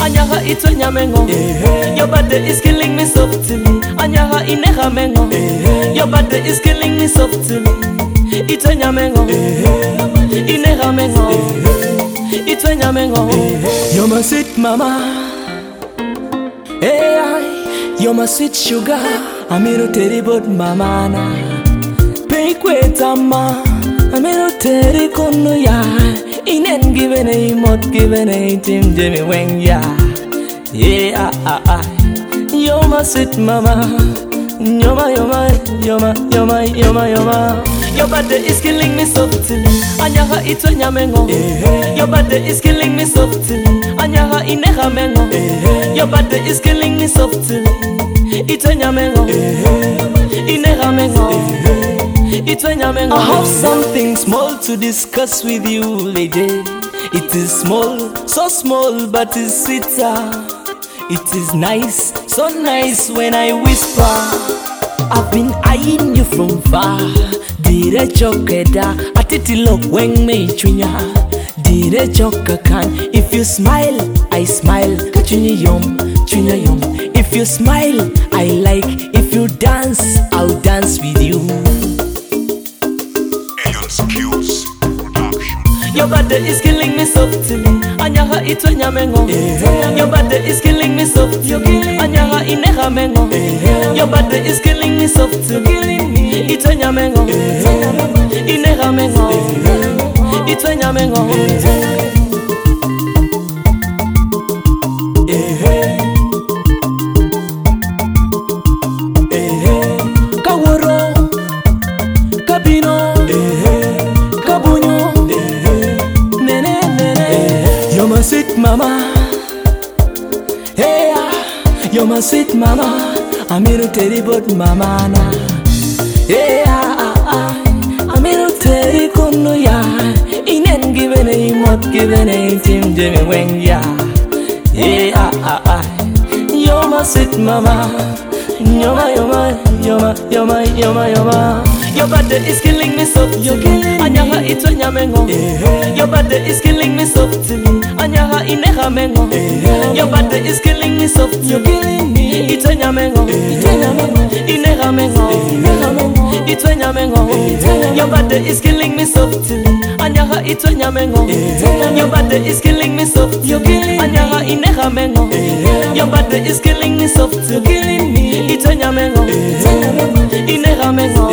anyaha itwenya mengo your birthday is killing me softly anyaha ineha mengo your birthday is killing me softly itwenya mengo ineha mengo itwenya mengo you my sweet mama hey i you my sweet sugar i'm in a terrible mama na pay kwetama i'm in a terrible no yeah giving a mod, giving a Jimmy Wang, yeah. Yeah, I, ah, ah, ah. You're my sweet mama. You're my, you're my, you're my, you're my, you're my, you're my. Your body is killing me softly. Anyaha itwe nyamengo. Your body is killing me softly. Anyaha ineha mengo. Your body is killing me softly. Itwe nyamengo. Ineha mengo. Itwe nyamengo. I have something small to discuss with you, lady. It is small, so small, but it's sweeter. It is nice, so nice when I whisper. I've been eyeing you from far. Dire chokeda, atitilo weng me chunya. Dire chokakan. If you smile, I smile. chunya yom, chunya yom. If you smile, I like. If you dance, I'll dance with you. your body is killing me softly anyaha itwenya mengo eh. your body is killing me softly anyaha ineha mengo eh. your body is killing me softly itwenya mengo eh. ineha mengo itwenya mengo mama Hey yeah, you're my sweet mama I'm in a tell mama na Yeah, ah, ah, I'm in a tell ya Inen givene imot givene tim jemi weng ya Yeah, ah, you're my sweet mama Yoma, yoma, yoma, yoma, yoma, yoma Your body is killing me softly, You're killing me nyamengo Your body is killing me softly. inehamengo yo bate is killing me soft itwenyamengo inehamengo itwenyamengo yo bate is killing me soft anyaha itwenyamengo yo bate is killing me soft anyaha inehamengo yo bate is killing me soft itwenyamengo inehamengo